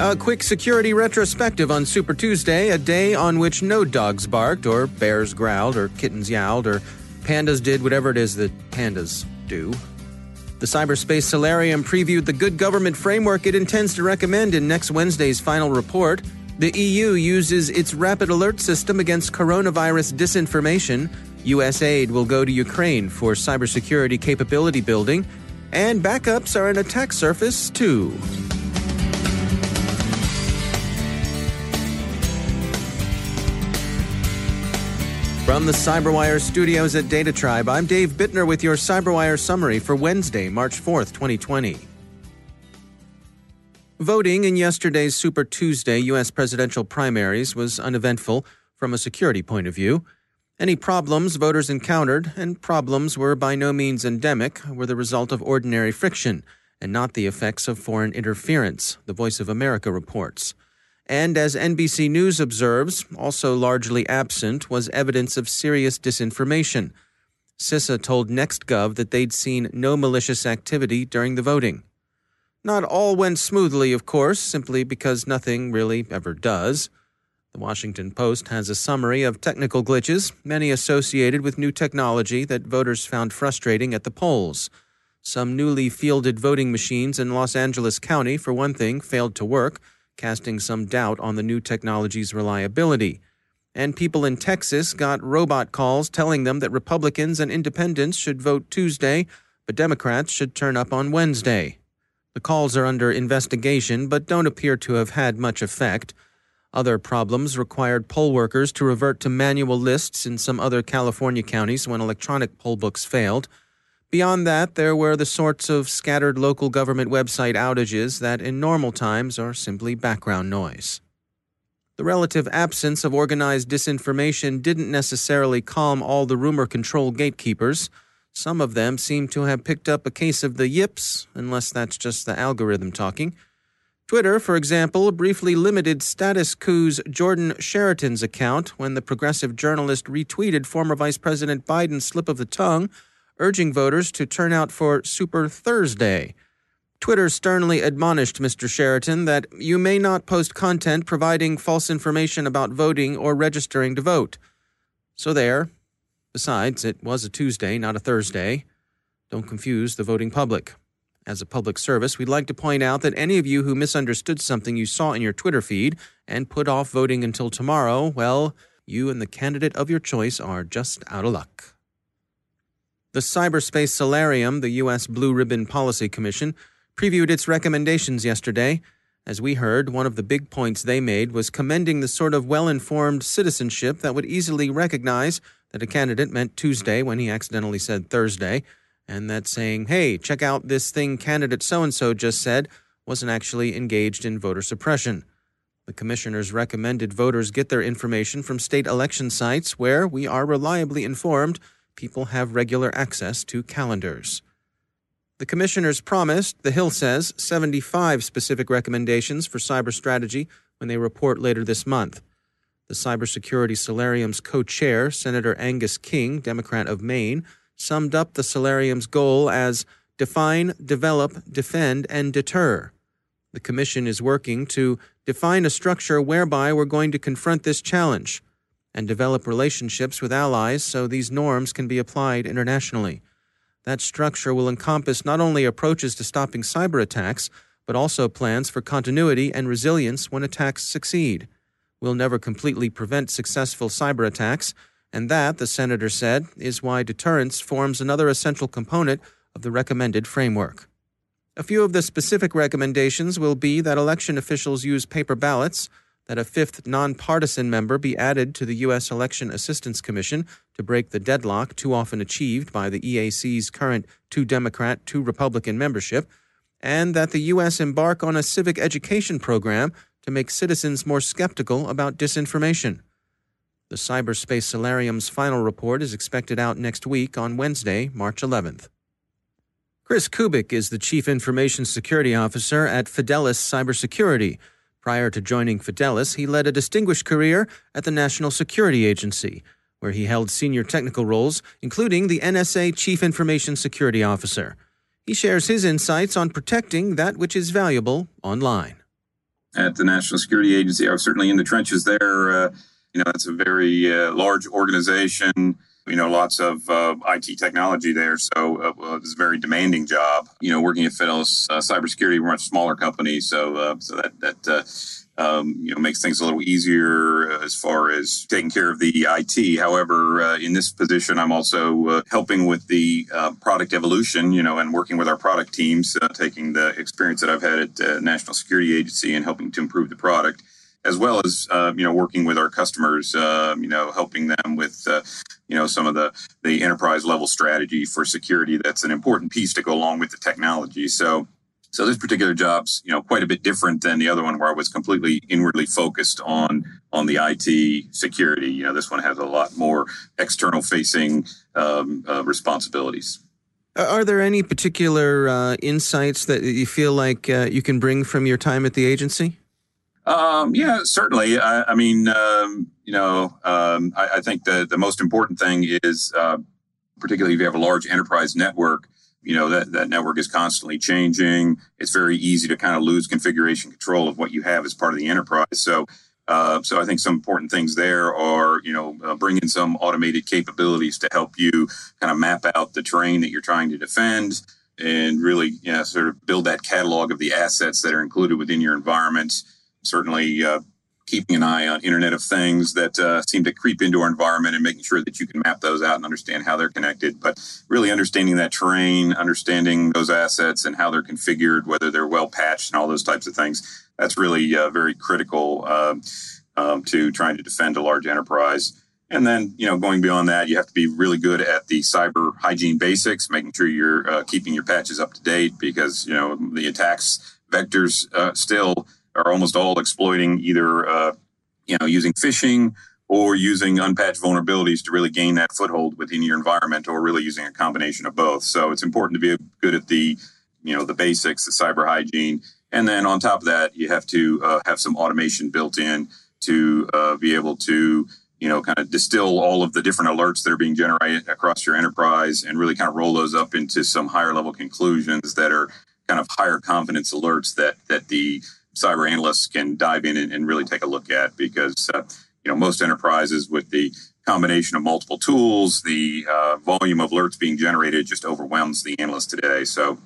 A quick security retrospective on Super Tuesday, a day on which no dogs barked, or bears growled, or kittens yowled, or pandas did whatever it is that pandas do. The cyberspace solarium previewed the good government framework it intends to recommend in next Wednesday's final report. The EU uses its rapid alert system against coronavirus disinformation. US aid will go to Ukraine for cybersecurity capability building. And backups are an attack surface, too. From the CyberWire studios at Data Tribe, I'm Dave Bittner with your CyberWire summary for Wednesday, March 4th, 2020. Voting in yesterday's Super Tuesday U.S. presidential primaries was uneventful from a security point of view. Any problems voters encountered, and problems were by no means endemic, were the result of ordinary friction and not the effects of foreign interference, the Voice of America reports. And as NBC News observes, also largely absent was evidence of serious disinformation. CISA told NextGov that they'd seen no malicious activity during the voting. Not all went smoothly, of course, simply because nothing really ever does. The Washington Post has a summary of technical glitches, many associated with new technology that voters found frustrating at the polls. Some newly fielded voting machines in Los Angeles County, for one thing, failed to work casting some doubt on the new technology's reliability. And people in Texas got robot calls telling them that Republicans and independents should vote Tuesday, but Democrats should turn up on Wednesday. The calls are under investigation, but don't appear to have had much effect. Other problems required poll workers to revert to manual lists in some other California counties when electronic poll books failed. Beyond that, there were the sorts of scattered local government website outages that in normal times are simply background noise. The relative absence of organized disinformation didn't necessarily calm all the rumor control gatekeepers. Some of them seem to have picked up a case of the yips, unless that's just the algorithm talking. Twitter, for example, briefly limited Status Coup's Jordan Chariton's account when the progressive journalist retweeted former Vice President Biden's slip of the tongue urging voters to turn out for Super Thursday. Twitter sternly admonished Mr. Chariton that you may not post content providing false information about voting or registering to vote. So there. Besides, it was a Tuesday, not a Thursday. Don't confuse the voting public. As a public service, we'd like to point out that any of you who misunderstood something you saw in your Twitter feed and put off voting until tomorrow, well, you and the candidate of your choice are just out of luck. The Cyberspace Solarium, the U.S. Blue Ribbon Policy Commission, previewed its recommendations yesterday. As we heard, one of the big points they made was commending the sort of well informed citizenship that would easily recognize that a candidate meant Tuesday when he accidentally said Thursday, and that saying, hey, check out this thing candidate so and so just said, wasn't actually engaged in voter suppression. The commissioners recommended voters get their information from state election sites where we are reliably informed people have regular access to calendars. The commissioners promised, The Hill says, 75 specific recommendations for cyber strategy when they report later this month. The Cybersecurity Solarium's co chair, Senator Angus King, Democrat of Maine, summed up the Solarium's goal as define, develop, defend, and deter. The Commission is working to define a structure whereby we're going to confront this challenge and develop relationships with allies so these norms can be applied internationally. That structure will encompass not only approaches to stopping cyber attacks, but also plans for continuity and resilience when attacks succeed. We'll never completely prevent successful cyber attacks, And that, the senator said, is why deterrence forms another essential component of the recommended framework. A few of the specific recommendations will be that election officials use paper ballots, that a fifth nonpartisan member be added to the U.S. Election Assistance Commission to break the deadlock too often achieved by the EAC's current two Democrat, two Republican membership, and that the U.S. embark on a civic education program to make citizens more skeptical about disinformation. The Cyberspace Solarium's final report is expected out next week on Wednesday, March 11th. Chris Kubic is the Chief Information Security Officer at Fidelis Cybersecurity. Prior to joining Fidelis, he led a distinguished career at the National Security Agency, where he held senior technical roles, including the NSA Chief Information Security Officer. He shares his insights on protecting that which is valuable online. At the National Security Agency, I was certainly in the trenches there. Uh, you know, it's a very uh, large organization you know, lots of uh, IT technology there. So uh, well, it's a very demanding job. You know, working at Fidelis uh, Cybersecurity, we're a much smaller company, so uh, so that that. Uh, um, you know, makes things a little easier as far as taking care of the IT. However, uh, in this position, I'm also helping with the product evolution. You know, and working with our product teams, taking the experience that I've had at National Security Agency and helping to improve the product as well as uh, you know working with our customers, uh, you know helping them with uh, you know some of the the enterprise level strategy for security. That's an important piece to go along with the technology. So. So this particular job's, you know, quite a bit different than the other one where I was completely inwardly focused on on the IT security. You know, this one has a lot more external facing um, uh, responsibilities. Are there any particular uh, insights that you feel like uh, you can bring from your time at the agency? Um, yeah, certainly. I, I mean, um, you know, um, I, I, think the, the most important thing is, uh, particularly if you have a large enterprise network, you know, that, that network is constantly changing. It's very easy to kind of lose configuration control of what you have as part of the enterprise. So, uh, so I think some important things there are, you know, uh, bring in some automated capabilities to help you kind of map out the terrain that you're trying to defend and really, you know, sort of build that catalog of the assets that are included within your environment certainly uh, keeping an eye on Internet of Things that uh, seem to creep into our environment and making sure that you can map those out and understand how they're connected. But really understanding that terrain, understanding those assets and how they're configured, whether they're well patched and all those types of things, that's really uh, very critical uh, um, to trying to defend a large enterprise. And then, you know, going beyond that, you have to be really good at the cyber hygiene basics, making sure you're uh, keeping your patches up to date because, you know, the attacks vectors uh, still are almost all exploiting either uh, you know using phishing or using unpatched vulnerabilities to really gain that foothold within your environment or really using a combination of both. So it's important to be good at the you know the basics the cyber hygiene. And then on top of that you have to uh, have some automation built in to uh, be able to you know kind of distill all of the different alerts that are being generated across your enterprise and really kind of roll those up into some higher level conclusions that are kind of higher confidence alerts that that the cyber analysts can dive in and, and really take a look at because uh, you know most enterprises with the combination of multiple tools, the uh, volume of alerts being generated just overwhelms the analyst today. So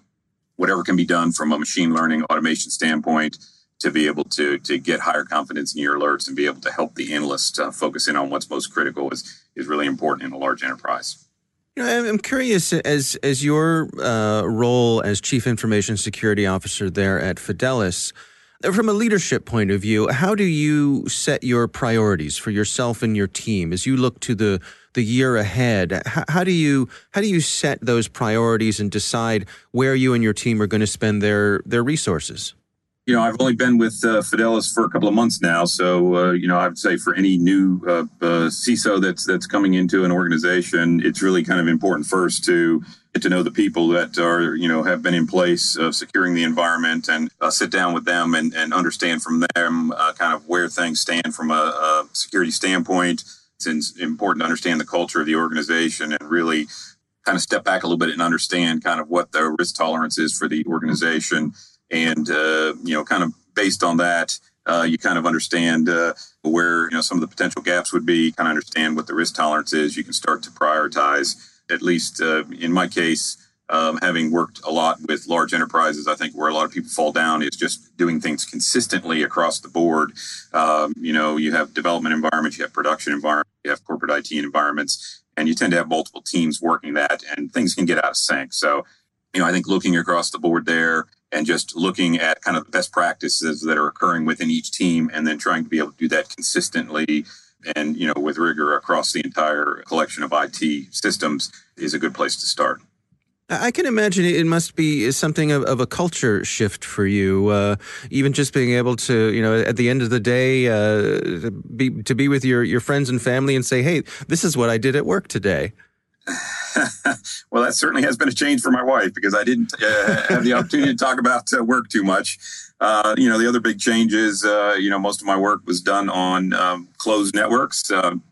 whatever can be done from a machine learning automation standpoint to be able to to get higher confidence in your alerts and be able to help the analyst uh, focus in on what's most critical is is really important in a large enterprise. You know, I'm curious as as your uh, role as chief information security officer there at Fidelis from a leadership point of view, how do you set your priorities for yourself and your team as you look to the the year ahead? How, how do you how do you set those priorities and decide where you and your team are going to spend their their resources? you know, I've only been with uh, Fidelis for a couple of months now, so uh, you know, I would say for any new uh, uh CISO that's that's coming into an organization, it's really kind of important first to get to know the people that are you know have been in place of securing the environment and uh, sit down with them and, and understand from them uh, kind of where things stand from a, a security standpoint. It's important to understand the culture of the organization and really kind of step back a little bit and understand kind of what the risk tolerance is for the organization and uh, you know, kind of based on that, uh, you kind of understand uh, where you know some of the potential gaps would be. Kind of understand what the risk tolerance is. You can start to prioritize. At least uh, in my case, um, having worked a lot with large enterprises, I think where a lot of people fall down is just doing things consistently across the board. Um, you know, you have development environments, you have production environments, you have corporate IT environments, and you tend to have multiple teams working that, and things can get out of sync. So, you know, I think looking across the board there and just looking at kind of the best practices that are occurring within each team, and then trying to be able to do that consistently and you know with rigor across the entire collection of IT systems is a good place to start. I can imagine it must be something of, of a culture shift for you. Uh, even just being able to, you know, at the end of the day, uh, to be to be with your your friends and family and say, "Hey, this is what I did at work today." well, that certainly has been a change for my wife because I didn't uh, have the opportunity to talk about uh, work too much. Uh, you know, the other big change is, uh, you know, most of my work was done on um, closed networks. Um,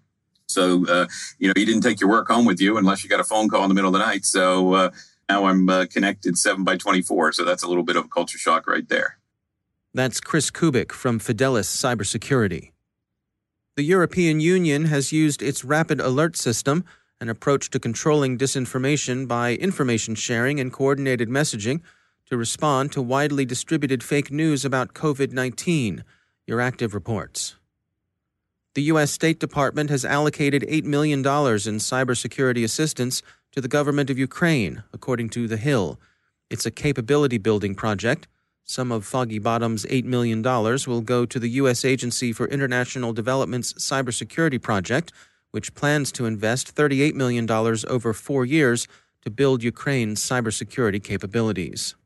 so, uh, you know, you didn't take your work home with you unless you got a phone call in the middle of the night. So uh, now I'm uh, connected 7 by 24. So that's a little bit of a culture shock right there. That's Chris Kubic from Fidelis Cybersecurity. The European Union has used its rapid alert system, an approach to controlling disinformation by information sharing and coordinated messaging, to respond to widely distributed fake news about COVID 19. EurActiv reports. The U.S. State Department has allocated $8 million in cybersecurity assistance to the government of Ukraine, according to The Hill. It's a capability building project. Some of Foggy Bottom's $8 million will go to the U.S. Agency for International Development's cybersecurity project, which plans to invest $38 million over four years to build Ukraine's cybersecurity capabilities.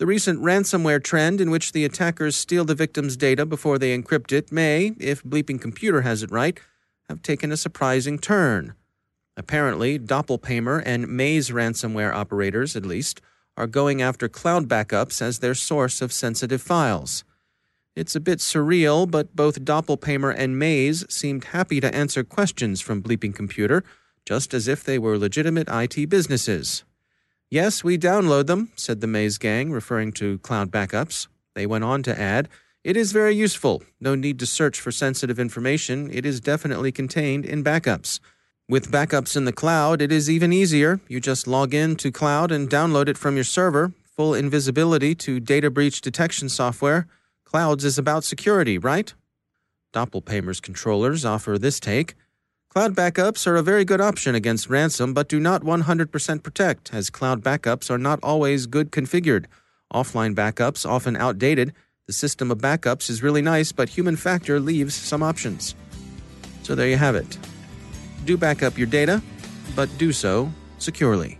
The recent ransomware trend, in which the attackers steal the victim's data before they encrypt it, may, if Bleeping Computer has it right, have taken a surprising turn. Apparently, Doppelpaymer and Maze ransomware operators, at least, are going after cloud backups as their source of sensitive files. It's a bit surreal, but both Doppelpaymer and Maze seemed happy to answer questions from Bleeping Computer, just as if they were legitimate IT businesses. Yes, we download them, said the Maze gang, referring to cloud backups. They went on to add, It is very useful. No need to search for sensitive information. It is definitely contained in backups. With backups in the cloud, it is even easier. You just log in to cloud and download it from your server. Full invisibility to data breach detection software. Clouds is about security, right? Doppelpaymer's controllers offer this take. Cloud backups are a very good option against ransom, but do not 100% protect, as cloud backups are not always good configured. Offline backups, often outdated. The system of backups is really nice, but human factor leaves some options. So there you have it. Do back up your data, but do so securely.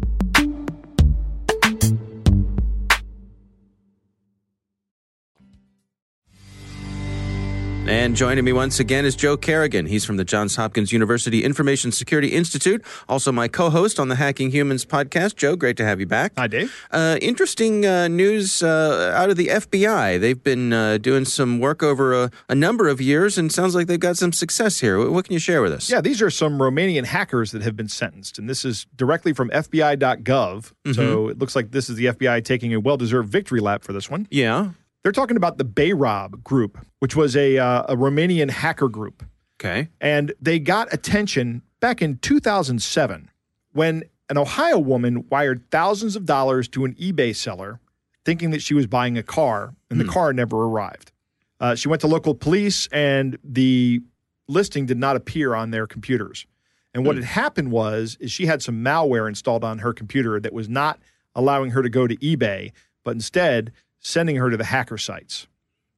And joining me once again is Joe Carrigan. He's from the Johns Hopkins University Information Security Institute, also my co host on the Hacking Humans podcast. Joe, great to have you back. Hi, Dave. Uh, interesting uh, news uh, out of the FBI. They've been uh, doing some work over a, a, number of years and sounds like they've got some success here. What can you share with us? Yeah, these are some Romanian hackers that have been sentenced, and this is directly from FBI.gov. Mm-hmm. So it looks like this is the FBI taking a well deserved victory lap for this one. Yeah. They're talking about the Bayrob group, which was a, uh, a Romanian hacker group. Okay. And they got attention back in 2007 when an Ohio woman wired thousands of dollars to an eBay seller thinking that she was buying a car, and the car never arrived. Uh, she went to local police, and the listing did not appear on their computers. And what had happened was is she had some malware installed on her computer that was not allowing her to go to eBay, but instead sending her to the hacker sites.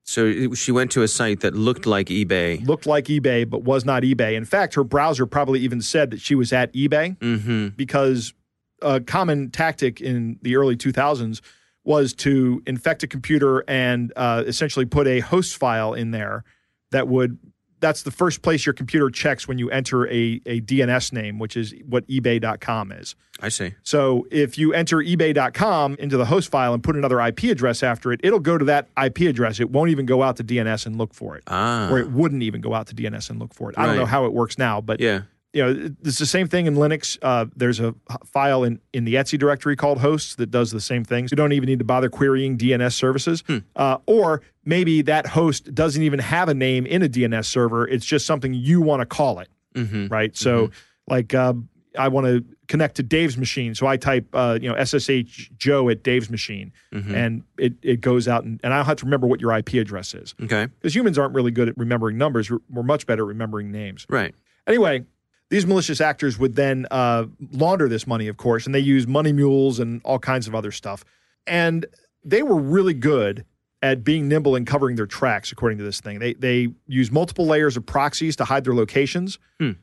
So she went to a site that looked like eBay. Looked like eBay, but was not eBay. In fact, her browser probably even said that she was at eBay Mm-hmm. because a common tactic in the early 2000s was to infect a computer and uh, essentially put a host file in there that would that's the first place your computer checks when you enter a, a DNS name, which is what ebay.com is. I see. So if you enter ebay.com into the host file and put another IP address after it, it'll go to that IP address. It won't even go out to DNS and look for it. Ah. Or it wouldn't even go out to DNS and look for it. I don't know how it works now, but Yeah. You know, it's the same thing in Linux. Uh, there's a file in, in the etc directory called hosts that does the same things. You don't even need to bother querying DNS services. Uh, or maybe that host doesn't even have a name in a DNS server. It's just something you want to call it, Mm-hmm. right? So, like, uh, I want to connect to Dave's machine. So I type, uh, you know, SSH Joe at Dave's machine, Mm-hmm. and it, it goes out, and, and I don't have to remember what your IP address is. Okay. Because humans aren't really good at remembering numbers. We're, we're much better at remembering names. Right. Anyway, these malicious actors would then uh, launder this money, of course, and they use money mules and all kinds of other stuff. And they were really good at being nimble and covering their tracks, according to this thing. They they use multiple layers of proxies to hide their locations.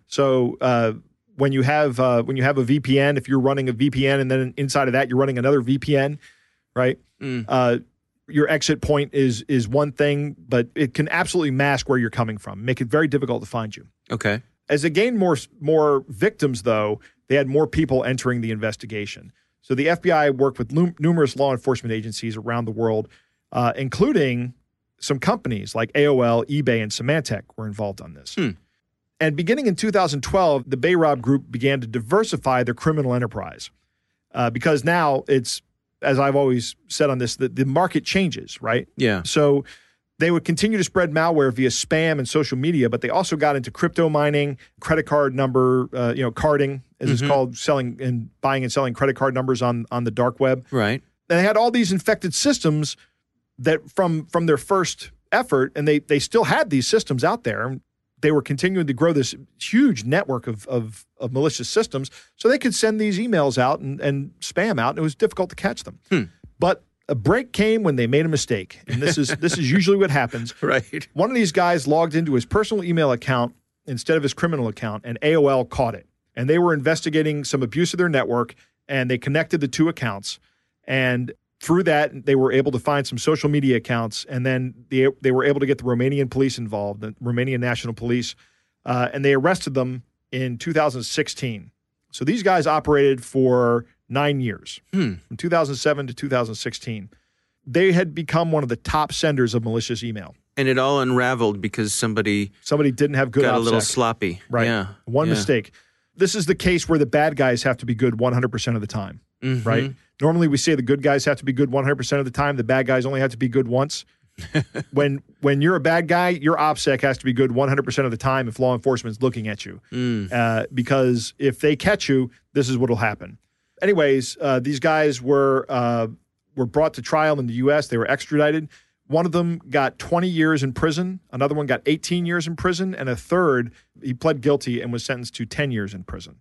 So uh, when you have uh, when you have a VPN, if you're running a VPN and then inside of that you're running another VPN, right? Uh, your exit point is is one thing, but it can absolutely mask where you're coming from, make it very difficult to find you. Okay. As they gained more more victims, though, they had more people entering the investigation. So the FBI worked with num- numerous law enforcement agencies around the world, uh, including some companies like AOL, eBay, and Symantec were involved on this. And beginning in 2012, the Bayrob Group began to diversify their criminal enterprise uh, because now it's, as I've always said on this, the, the market changes, right? Yeah. So they would continue to spread malware via spam and social media, but they also got into crypto mining, credit card number, uh, you know, carding, as it's called, selling and buying and selling credit card numbers on on the dark web. Right. And they had all these infected systems that from from their first effort, and they they still had these systems out there. They were continuing to grow this huge network of of, of malicious systems, so they could send these emails out and, and spam out, and it was difficult to catch them. But a break came when they made a mistake, and this is this is usually what happens. Right. One of these guys logged into his personal email account instead of his criminal account, and AOL caught it. And they were investigating some abuse of their network, and they connected the two accounts. And through that, they were able to find some social media accounts, and then they, they were able to get the Romanian police involved, the Romanian National Police, uh, and they arrested them in 2016. So these guys operated for nine years, from 2007 to 2016. They had become one of the top senders of malicious email. And it all unraveled because somebody Somebody didn't have good got a little sloppy. Right. Yeah. One Yeah. mistake. This is the case where the bad guys have to be good 100% of the time, Mhm. right? Normally we say the good guys have to be good 100% of the time, the bad guys only have to be good once. when when you're a bad guy, your OPSEC has to be good 100% of the time if law enforcement's looking at you. Mm. Uh, because if they catch you, this is what'll happen. Anyways, uh, these guys were uh, were brought to trial in the U.S. They were extradited. One of them got 20 years in prison. Another one got 18 years in prison, and a third he pled guilty and was sentenced to 10 years in prison.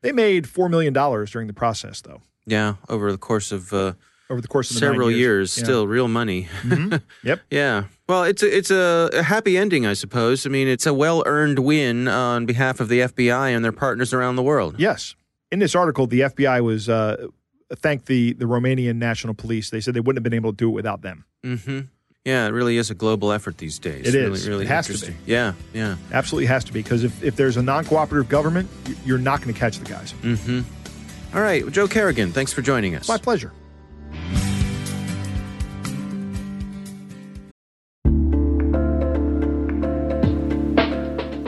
They made four million dollars during the process, though, Yeah. Over the course of uh, over the course of the several years, Yeah. still real money. Yep. Yeah. Well, it's a, it's a, a happy ending, I suppose. I mean, it's a well earned win on behalf of the FBI and their partners around the world. Yes. In this article, the FBI was uh, thanked the the Romanian National Police. They said they wouldn't have been able to do it without them. Mm-hmm. Yeah, it really is a global effort these days. It really, is. Really It has to interesting. Yeah. Yeah. Absolutely has to be because if, if there's a non cooperative government, you're not going to catch the guys. Mm-hmm. All right, Joe Carrigan, thanks for joining us. My pleasure.